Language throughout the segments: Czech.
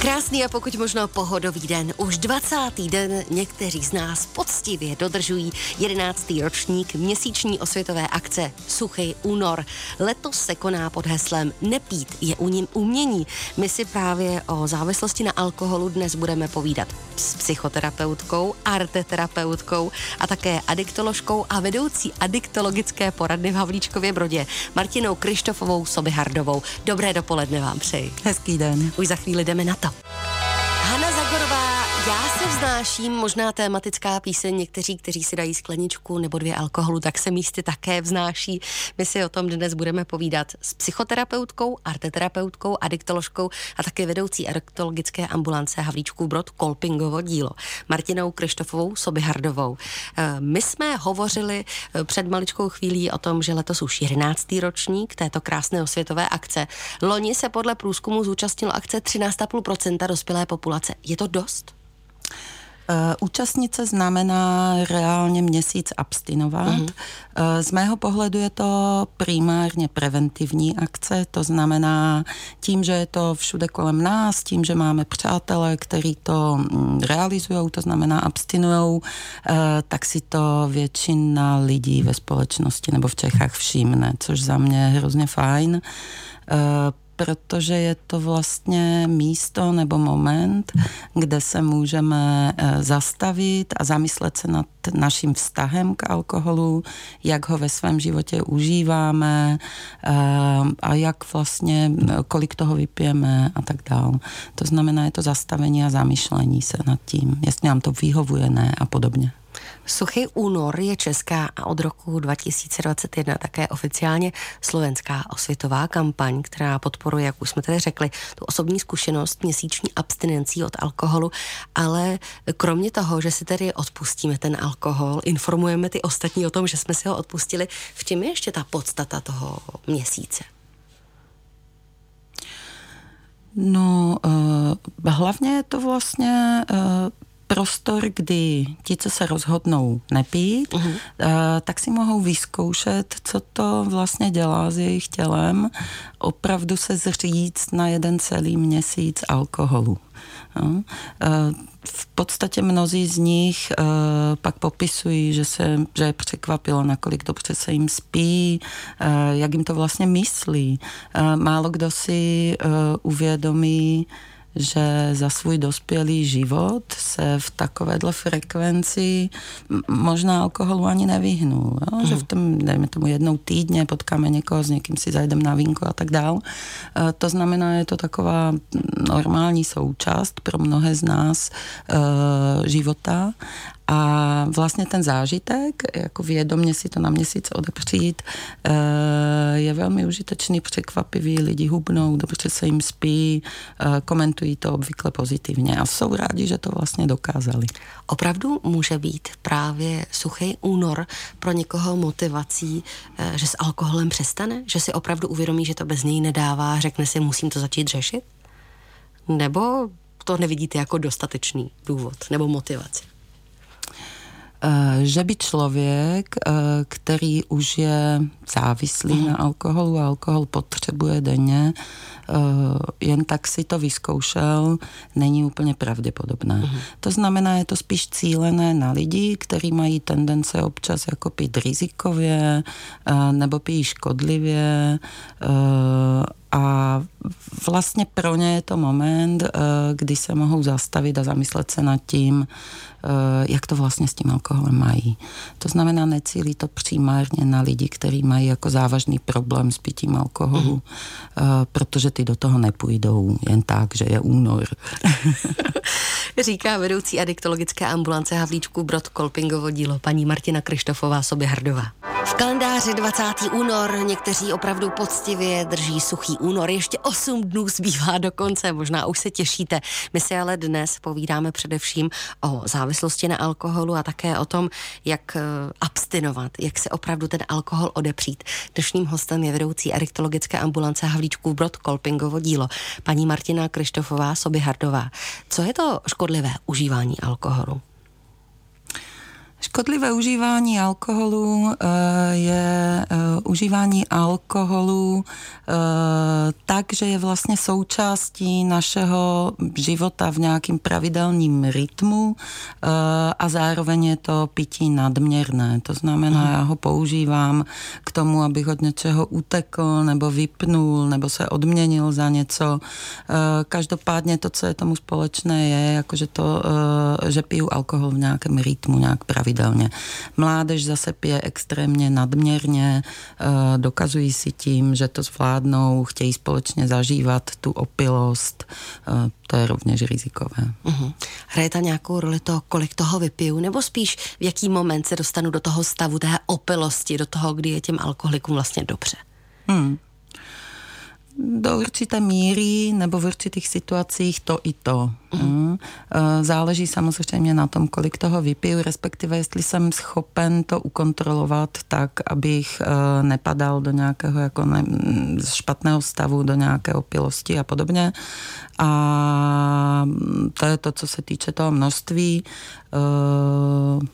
Krásný a pokud možno pohodový den. Už 20. den někteří z nás poctivě dodržují 11. ročník měsíční osvětové akce Suchý únor. Letos se koná pod heslem Nepít je u ním umění. My si právě o závislosti na alkoholu dnes budeme povídat s psychoterapeutkou, arteterapeutkou a také adiktoložkou a vedoucí adiktologické poradny v Havlíčkově Brodě Martinou Krištofovou Sobihardovou. Dobré dopoledne vám přeji. Hezký den. Už za chvíli jdeme na to. 찰떡. Já se vznáším, možná tématická píseň, někteří, kteří si dají skleničku nebo dvě alkoholu, tak se místy také vznáší. My si o tom dnes budeme povídat s psychoterapeutkou, arteterapeutkou, adiktoložkou a také vedoucí adiktologické ambulance Havlíčků Brod Kolpingovo dílo, Martinou Krištofovou Sobihardovou. Eh, my jsme hovořili eh, před maličkou chvílí o tom, že letos už 11. ročník této krásné osvětové akce. Loni se podle průzkumu zúčastnilo akce 13,5% dospělé populace. Je to dost? Uh, účastnice znamená reálně měsíc abstinovat. Uh, z mého pohledu je to primárně preventivní akce, to znamená tím, že je to všude kolem nás, tím, že máme přátele, který to mm, realizují, to znamená abstinují, uh, tak si to většina lidí ve společnosti nebo v Čechách všimne, což za mě je hrozně fajn protože je to vlastně místo nebo moment, kde se můžeme eh, zastavit a zamyslet se nad naším vztahem k alkoholu, jak ho ve svém životě užíváme eh, a jak vlastně, kolik toho vypijeme a tak dále. To znamená, je to zastavení a zamýšlení se nad tím, jestli nám to vyhovuje, ne a podobně. Suchý únor je česká a od roku 2021 také oficiálně slovenská osvětová kampaň, která podporuje, jak už jsme tady řekli, tu osobní zkušenost měsíční abstinencí od alkoholu, ale kromě toho, že si tedy odpustíme ten alkohol, informujeme ty ostatní o tom, že jsme si ho odpustili, v čem je ještě ta podstata toho měsíce? No, uh, hlavně je to vlastně uh, prostor, kdy ti, co se rozhodnou nepít, uh-huh. tak si mohou vyzkoušet, co to vlastně dělá s jejich tělem, opravdu se zříct na jeden celý měsíc alkoholu. No. V podstatě mnozí z nich uh, pak popisují, že, se, že je překvapilo, nakolik dobře se jim spí, uh, jak jim to vlastně myslí. Uh, málo kdo si uvědomí, že za svůj dospělý život se v takovéhle frekvenci možná alkoholu ani nevyhnul. Jo? Mm. Že v tom, dejme tomu jednou týdně potkáme někoho, s někým si zajdeme na vínko a tak dál. E, to znamená, je to taková normální součást pro mnohé z nás e, života a vlastně ten zážitek, jako vědomě si to na měsíc odepřít, eh, je velmi užitečný, překvapivý, lidi hubnou, dobře se jim spí, eh, komentují to obvykle pozitivně a jsou rádi, že to vlastně dokázali. Opravdu může být právě suchý únor pro někoho motivací, eh, že s alkoholem přestane? Že si opravdu uvědomí, že to bez něj nedává, řekne si, musím to začít řešit? Nebo to nevidíte jako dostatečný důvod nebo motivaci? Eh, že by člověk, eh, který už je závislý uh-huh. na alkoholu a alkohol potřebuje denně, eh, jen tak si to vyzkoušel, není úplně pravděpodobné. Uh-huh. To znamená, je to spíš cílené na lidi, kteří mají tendence občas jako pít rizikově nebo pijí škodlivě a vlastně pro ně je to moment, kdy se mohou zastavit a zamyslet se nad tím, Eh, jak to vlastně s tím alkoholem mají. To znamená, necílí to primárně na lidi, kteří mají jako závažný problém s pitím alkoholu, mm. protože ty do toho nepůjdou jen tak, že je únor. Říká vedoucí adiktologické ambulance Havlíčku Brod Kolpingovo dílo paní Martina Krištofová Hrdová. V kalendáři 20. únor někteří opravdu poctivě drží suchý únor. Ještě 8 dnů zbývá do konce, možná už se těšíte. My si ale dnes povídáme především o závislosti na alkoholu a také o tom, jak eh, abstinovat, jak se opravdu ten alkohol odepřít. Dnešním hostem je vedoucí adiktologické ambulance Havlíčků Brod Kolpingovo dílo, paní Martina Krištofová Hardová. Co je to škodlivé užívání alkoholu? Škodlivé užívání alkoholu eh, je eh, užívání alkoholu eh, tak, že je vlastně součástí našeho života v nějakým pravidelním rytmu a zároveň je to pití nadměrné. To znamená, mhm. já ho používám k tomu, abych od něčeho utekl nebo vypnul nebo se odměnil za něco. Každopádně to, co je tomu společné, je, jako že, to, že piju alkohol v nějakém rytmu, nějak pravidelně pravidelně. Mládež zase pije extrémně nadměrně, eh, dokazují si tím, že to zvládnou, chtějí společně zažívat tu opilost, eh, to je rovněž rizikové. Uh-huh. Hraje ta nějakou roli to, kolik toho vypiju, nebo spíš v jaký moment se dostanu do toho stavu té opilosti, do toho, kdy je těm alkoholikům vlastně dobře? Hmm do určité míry nebo v určitých situacích to i to. Mm. Záleží samozřejmě na tom, kolik toho vypiju, respektive jestli jsem schopen to ukontrolovat tak, abych eh, nepadal do nějakého jako ne, špatného stavu, do nějaké opilosti a podobně. A to je to, co se týče toho množství. Uh,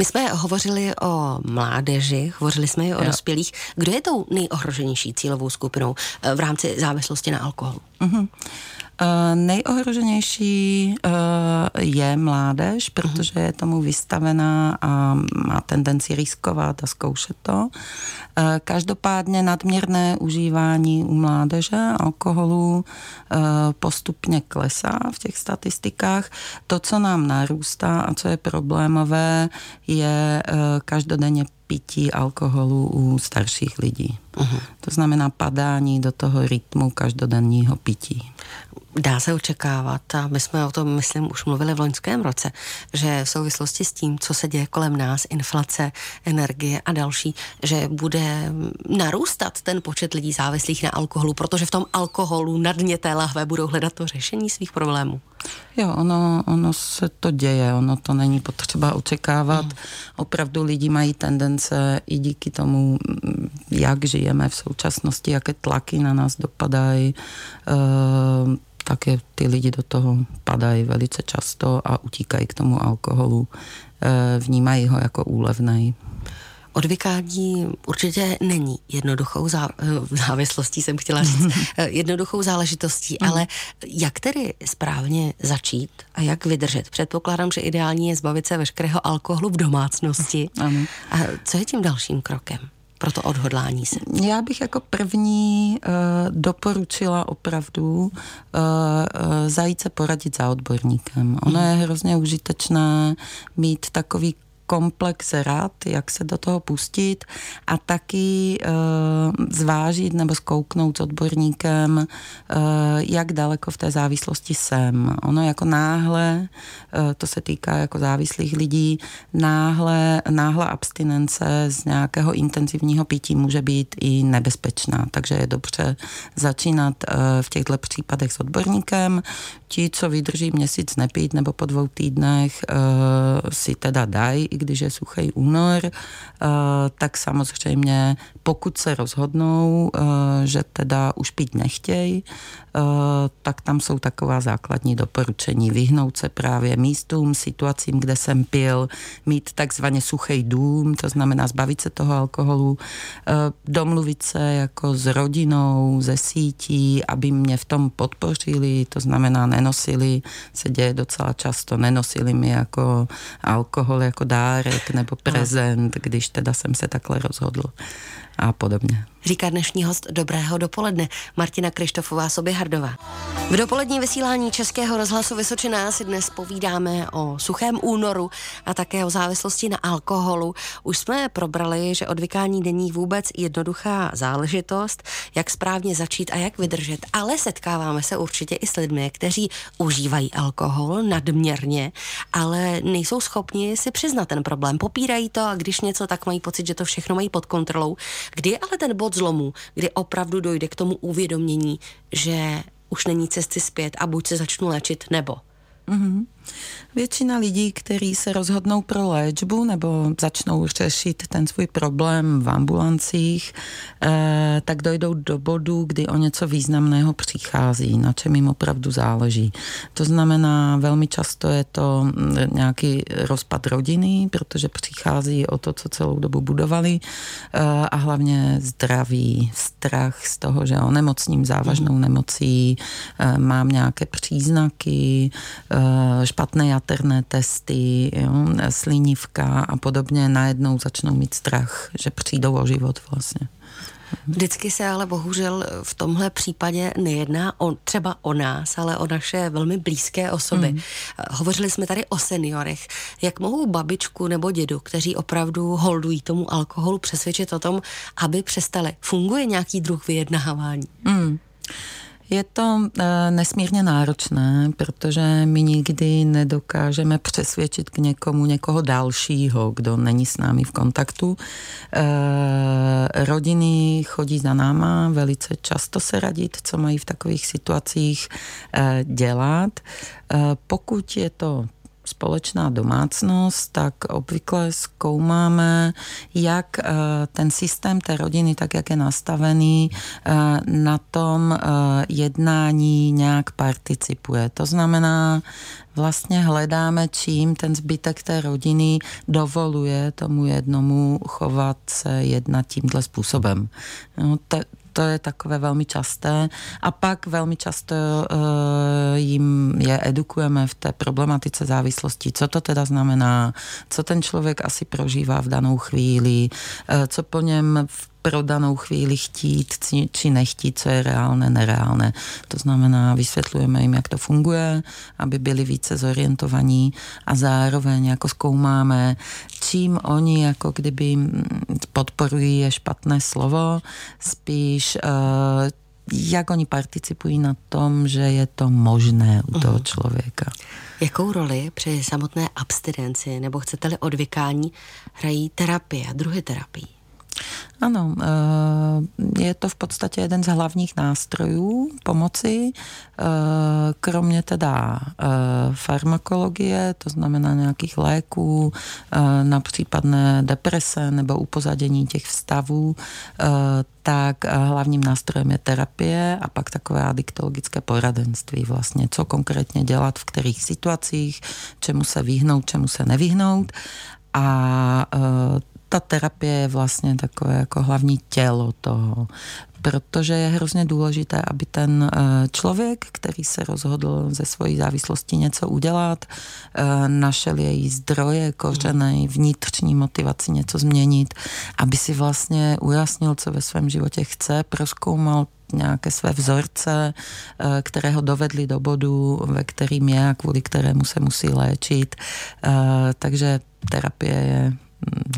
my jsme hovořili o mládeži, hovořili jsme i o jo. dospělých. Kdo je tou nejohroženější cílovou skupinou eh, v rámci závislosti na alkoholu? Uh-huh. Uh, nejohroženější uh, je mládež, protože je tomu vystavená a má tendenci riskovat a zkoušet to. Uh, každopádně nadměrné užívání u mládeže alkoholu postupně klesá v těch statistikách. To, co nám narůstá a co je problémové, je každodenně pití alkoholu u starších lidí. Uh-huh. To znamená padání do toho rytmu každodenního pití. Dá se očekávat, a my jsme o tom, myslím, už mluvili v loňském roce, že v souvislosti s tím, co se děje kolem nás, inflace, energie a další, že bude narůstat ten počet lidí závislých na alkoholu, protože v tom alkoholu na dně té lahve budou hledat to řešení svých problémů. Jo, ono, ono se to děje, ono to není potřeba očekávat. Mm. Opravdu lidi mají tendence i díky tomu, jak žijeme v současnosti, jaké tlaky na nás dopadají, uh, tak je, ty lidi do toho padají velice často a utíkají k tomu alkoholu. E, vnímají ho jako úlevný. Odvykání určitě není jednoduchou zá, eh, závislostí, jsem chtěla říct, eh, jednoduchou záležitostí, mm. ale jak tedy správně začít a jak vydržet? Předpokládám, že ideální je zbavit se veškerého alkoholu v domácnosti. Ano. A co je tím dalším krokem? pro to odhodlání se? Já bych jako první uh, doporučila opravdu uh, uh, zajít se poradit za odborníkem. Ono mm. je hrozně užitečné mít takový komplex rad, jak se do toho pustit a taky e, zvážit nebo zkouknout s odborníkem, e, jak daleko v té závislosti jsem. Ono jako náhle, e, to se týká jako závislých lidí, náhle, náhle abstinence z nějakého intenzivního pití může být i nebezpečná, takže je dobře začínat e, v těchto případech s odborníkem. Ti, co vydrží měsíc nepít nebo po dvou týdnech e, si teda dají, když je suchý únor, eh, tak samozřejmě pokud se rozhodnou, eh, že teda už pít nechtějí, eh, tak tam jsou taková základní doporučení. Vyhnout se právě místům, situacím, kde jsem pil, mít takzvaně suchý dům, to znamená zbavit se toho alkoholu, domluvit se jako s rodinou, ze sítí, aby mě v tom podpořili, to znamená nenosili, se děje docela často, nenosili mi jako alkohol jako dárek nebo prezent, když teda jsem se takhle rozhodl a podobně říká dnešní host Dobrého dopoledne, Martina Krištofová Hardová. V dopolední vysílání Českého rozhlasu Vysočená si dnes povídáme o suchém únoru a také o závislosti na alkoholu. Už jsme probrali, že odvykání není vůbec jednoduchá záležitost, jak správně začít a jak vydržet, ale setkáváme se určitě i s lidmi, kteří užívají alkohol nadměrně, ale nejsou schopni si přiznat ten problém. Popírají to a když něco, tak mají pocit, že to všechno mají pod kontrolou. Kdy ale ten bod bod zlomu, kdy opravdu dojde k tomu uvědomění, že už není cesty zpět a buď se začnu léčit, nebo. Mm-hmm. Většina lidí, kteří se rozhodnou pro léčbu nebo začnou řešit ten svůj problém v ambulancích, eh, tak dojdou do bodu, kdy o něco významného přichází, na čem jim opravdu záleží. To znamená, velmi často je to mm, nějaký rozpad rodiny, protože přichází o to, co celou dobu budovali eh, a hlavně zdraví, strach z toho, že onemocním závažnou mhm. nemocí, eh, mám nějaké příznaky, špatné jaterné testy, jo, slinivka a podobně najednou začnou mít strach, že přijdou o život vlastně. Vždycky se ale bohužel v tomhle případě nejedná o, třeba o nás, ale o naše velmi blízké osoby. Mm. Hovořili jsme tady o seniorech. Jak mohou babičku nebo dědu, kteří opravdu holdují tomu alkoholu, přesvědčit o tom, aby přestali? Funguje nějaký druh vyjednávání? Mm. Je to e, nesmírně náročné, protože my nikdy nedokážeme přesvědčit k někomu někoho dalšího, kdo není s námi v kontaktu. E, rodiny chodí za náma velice často se radit, co mají v takových situacích e, dělat. Pokud je to společná domácnost, tak obvykle zkoumáme, jak eh, ten systém té rodiny, tak jak je nastavený, eh, na tom eh, jednání nějak participuje. To znamená, vlastně hledáme, čím ten zbytek té rodiny dovoluje tomu jednomu chovat se jednat tímhle způsobem. No, te, to je takové velmi časté. A pak velmi často uh, jim je edukujeme v té problematice závislosti, co to teda znamená, co ten člověk asi prožívá v danou chvíli, uh, co po něm v pro danou chvíli chtít či nechtít, co je reálné, nereálné. To znamená, vysvětlujeme jim, jak to funguje, aby byli více zorientovaní a zároveň jako zkoumáme, čím oni jako kdyby podporují je špatné slovo, spíš uh, jak oni participují na tom, že je to možné u toho mhm. člověka. Jakou roli při samotné abstinenci nebo chcete-li odvykání hrají terapie a druhy terapií? Ano, eh, je to v podstatě jeden z hlavních nástrojů pomoci, eh, kromě teda eh, farmakologie, to znamená nějakých léků na případné deprese nebo upozadění těch vztavů, tak hlavním nástrojem je terapie a pak takové adiktologické poradenství vlastně, co konkrétně dělat v kterých situacích, čemu se vyhnout, čemu se nevyhnout. A ta terapie je vlastně takové jako hlavní tělo toho, protože je hrozně důležité, aby ten eh, člověk, který se rozhodl ze svojí závislosti něco udělat, eh, našel její zdroje, kořeny, vnitřní motivaci něco změnit, aby si vlastně ujasnil, co ve svém životě chce, proskoumal nějaké své vzorce, eh, které ho dovedly do bodu, ve kterým je a kvůli kterému se musí léčit. Takže terapie je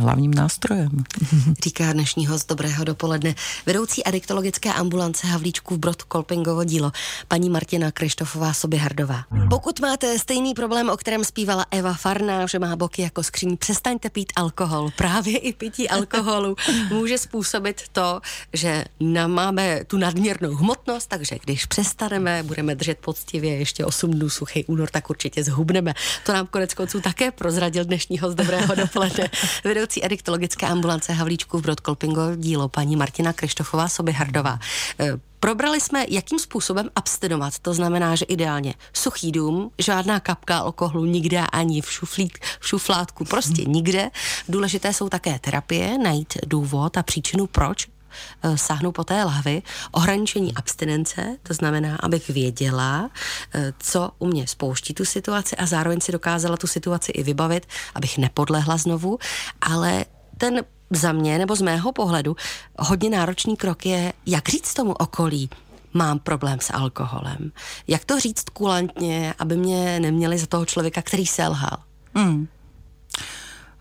hlavním nástrojem. Říká dnešní host Dobrého dopoledne, vedoucí adiktologické ambulance Havlíčků Brod Kolpingovo dílo, paní Martina Krištofová Sobihardová. Pokud máte stejný problém, o kterém zpívala Eva Farná, že má boky jako skříň, přestaňte pít alkohol. Právě i pití alkoholu může způsobit to, že máme tu nadměrnou hmotnost, takže když přestaneme, budeme držet poctivě ještě 8 dnů suchý únor, tak určitě zhubneme. To nám konec konců také prozradil dnešní host Dobrého dopoledne vedoucí adiktologické ambulance Havlíčku v Brodkolpingo dílo paní Martina Krištofová Sobyhardová. E, probrali jsme, jakým způsobem abstinovat. To znamená, že ideálně suchý dům, žádná kapka alkoholu nikde ani v, šuflík, v šuflátku, prostě nikde. Důležité jsou také terapie, najít důvod a příčinu, proč sáhnu po té lahvi. Ohraničení abstinence, to znamená, abych věděla, eh, co u mě spouští tu situaci a zároveň si dokázala tu situaci i vybavit, abych nepodlehla znovu, ale ten za mě nebo z mého pohledu hodně náročný krok je, jak říct tomu okolí, mám problém s alkoholem. Jak to říct kulantně, aby mě neměli za toho člověka, který selhal? Hmm.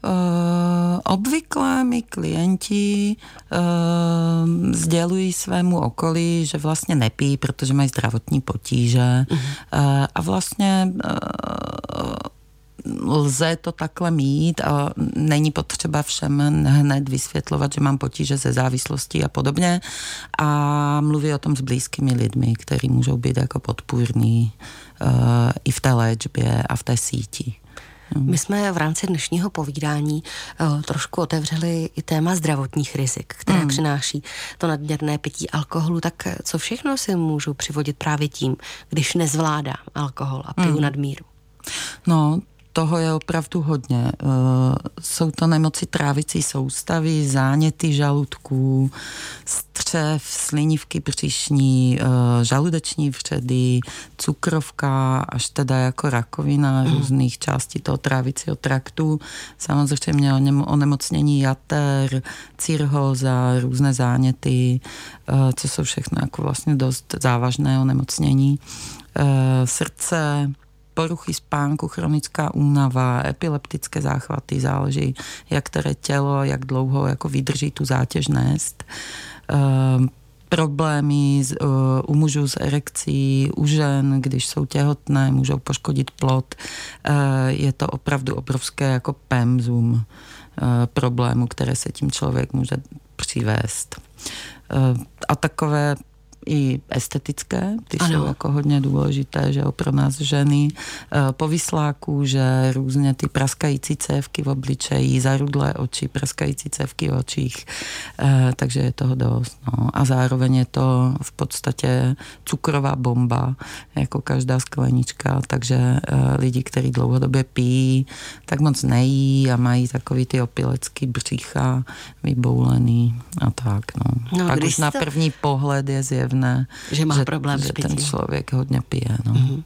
Uh, obvykle mi klienti uh, sdělují svému okolí, že vlastně nepí, protože mají zdravotní potíže uh, a vlastně uh, lze to takhle mít a není potřeba všem hned vysvětlovat, že mám potíže ze závislostí a podobně a mluví o tom s blízkými lidmi, kteří můžou být jako podpůrní uh, i v té léčbě a v té síti. My jsme v rámci dnešního povídání uh, trošku otevřeli i téma zdravotních rizik, které mm. přináší to nadměrné pití alkoholu. Tak co všechno si můžu přivodit právě tím, když nezvládám alkohol a piju mm. nadmíru? No, toho je opravdu hodně. Eh, jsou to nemoci trávicí soustavy, záněty žaludků, střev, slinivky břišní, eh, žaludeční vředy, cukrovka, až teda jako rakovina mm. různých částí toho trávicího traktu. Samozřejmě onemocnění jater, cirhóza, různé záněty, eh, co jsou všechno jako vlastně dost závažné onemocnění. Srdce, poruchy spánku, chronická únava, epileptické záchvaty, záleží, jak které tělo, jak dlouho jako vydrží tu zátěž nést. Uh, problémy z, uh, u mužů s erekcí, u žen, když jsou těhotné, můžou poškodit plod. Uh, je to opravdu obrovské jako pemzum uh, problému, které se tím člověk může přivést. A takové i estetické, ty ano. jsou jako hodně důležité, že pro nás ženy eh, po vysláku, že různě ty praskající cévky v obličeji, zarudlé oči, praskající cévky v očích, eh, takže je toho dost. No. A zároveň je to v podstatě cukrová bomba, jako každá sklenička, takže eh, lidi, kteří dlouhodobě pijí, tak moc nejí a mají takový ty opilecký břicha vyboulený a tak. No. no Pak už to... na první pohled je zjevné, zjevné, že má že, problém že ten člověk hodně pije. No. Mm-hmm.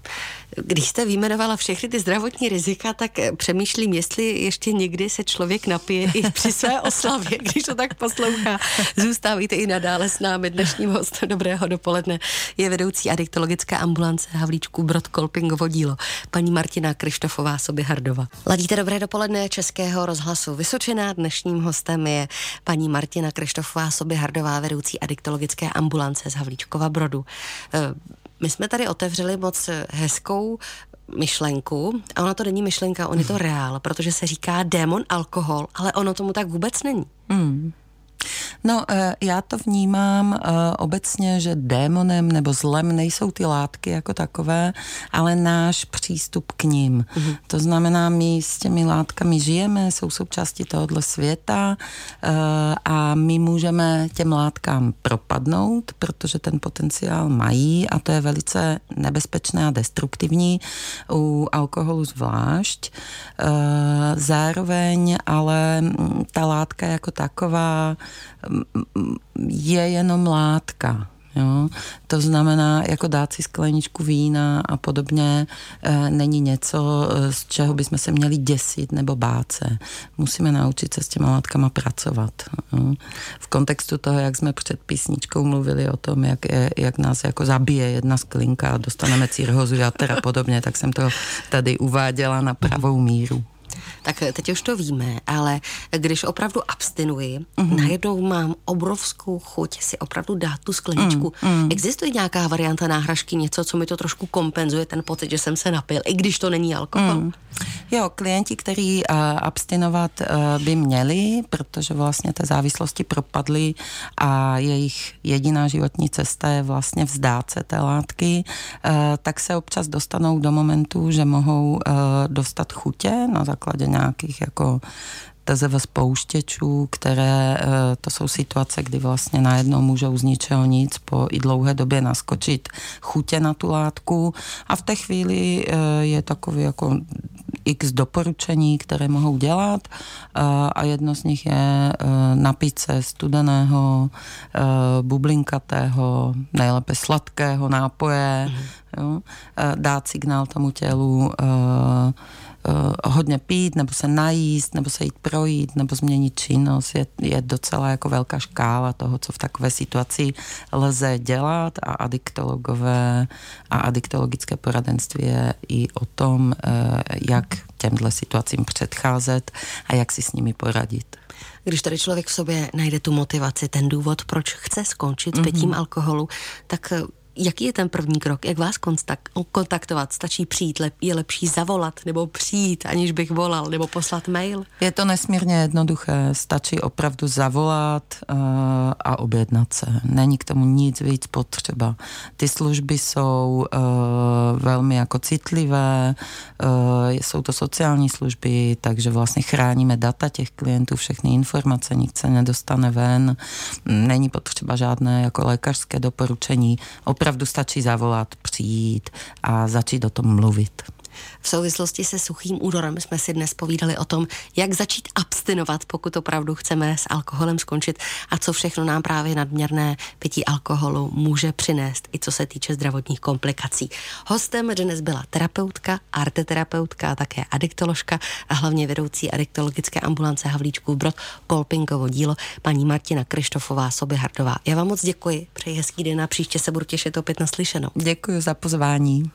Když jste vyjmenovala všechny ty zdravotní rizika, tak eh, přemýšlím, jestli ještě někdy se člověk napije i při své oslavě, když to tak poslouchá. Zůstávejte i nadále s námi. Dnešním hostem Dobrého dopoledne je vedoucí adiktologické ambulance Havlíčku Brod Kolpingovo dílo, paní Martina Krištofová Hardova. Ladíte Dobré dopoledne Českého rozhlasu Vysočená. Dnešním hostem je paní Martina Krištofová Hardová, vedoucí adiktologické ambulance z Havlíčkova Brodu. My jsme tady otevřeli moc hezkou myšlenku a ona to není myšlenka, on je to reál, protože se říká démon alkohol, ale ono tomu tak vůbec není. Hmm. No, eh, já to vnímám eh, obecně, že démonem nebo zlem nejsou ty látky jako takové, ale náš přístup k ním. Mm-hmm. To znamená, my s těmi látkami žijeme, jsou součástí tohohle světa eh, a my můžeme těm látkám propadnout, protože ten potenciál mají a to je velice nebezpečné a destruktivní u alkoholu zvlášť. Zároveň ale mm, ta látka jako taková je jenom látka. Jo? To znamená, jako dát si skleničku vína a podobně e, není něco, eh, z čeho bychom se měli děsit nebo bát se. Musíme naučit se s těma látkama pracovat. Jo? V kontextu toho, jak jsme před písničkou mluvili o tom, jak, je, jak nás jako zabije jedna sklinka a dostaneme cirhozu a podobně, tak jsem to tady uváděla na pravou míru tak teď už to víme, ale když opravdu abstinuji, mm-hmm. najednou mám obrovskou chuť si opravdu dát tu skleničku. Mm-hmm. Existuje nějaká varianta náhražky, něco, co mi to trošku kompenzuje, ten pocit, že jsem se napil, i když to není alkohol? Mm. Jo, klienti, kteří uh, abstinovat uh, by měli, protože vlastně té závislosti propadly a jejich jediná životní cesta je vlastně vzdát se té látky, uh, tak se občas dostanou do momentu, že mohou uh, dostat chutě na základě nějakých jako TZV spouštěčů, které eh, to jsou situace, kdy vlastně najednou můžou z ničeho nic po i dlouhé době naskočit chutě na tu látku a v té chvíli eh, je takový jako x doporučení, které mohou dělat eh, a jedno z nich je napít se studeného, bublinkatého, nejlépe sladkého nápoje, mm. jo, dát signál tomu tělu, hodně pít, nebo se najíst, nebo se jít projít, nebo změnit činnost. Je, je docela jako velká škála toho, co v takové situaci lze dělat a adiktologové a adiktologické poradenství je i o tom, uh, jak těmhle situacím předcházet a jak si s nimi poradit. Když tady člověk v sobě najde tu motivaci, ten důvod, proč chce skončit s pitím mm-hmm. alkoholu, tak jaký je ten první krok? Jak vás kontaktovat? Stačí přijít, je lepší zavolat nebo přijít, aniž bych volal, nebo poslat mail? Je to nesmírně jednoduché. Stačí opravdu zavolat uh, a objednat se. Není k tomu nic víc potřeba. Ty služby jsou uh, velmi jako citlivé, uh, jsou to sociální služby, takže vlastně chráníme data těch klientů, všechny informace, nic se nedostane ven. Není potřeba žádné jako lékařské doporučení. Opravdu stačí zavolat, přijít a začít o tom mluvit. V souvislosti se suchým únorem jsme si dnes povídali o tom, jak začít abstinovat, pokud opravdu chceme s alkoholem skončit a co všechno nám právě nadměrné pití alkoholu může přinést, i co se týče zdravotních komplikací. Hostem dnes byla terapeutka, arteterapeutka také adiktoložka a hlavně vedoucí adiktologické ambulance Havlíčků Brod, Polpinkovo dílo, paní Martina Krištofová Sobihardová. Já vám moc děkuji, přeji hezký den a příště se budu těšit opět naslyšenou. Děkuji za pozvání.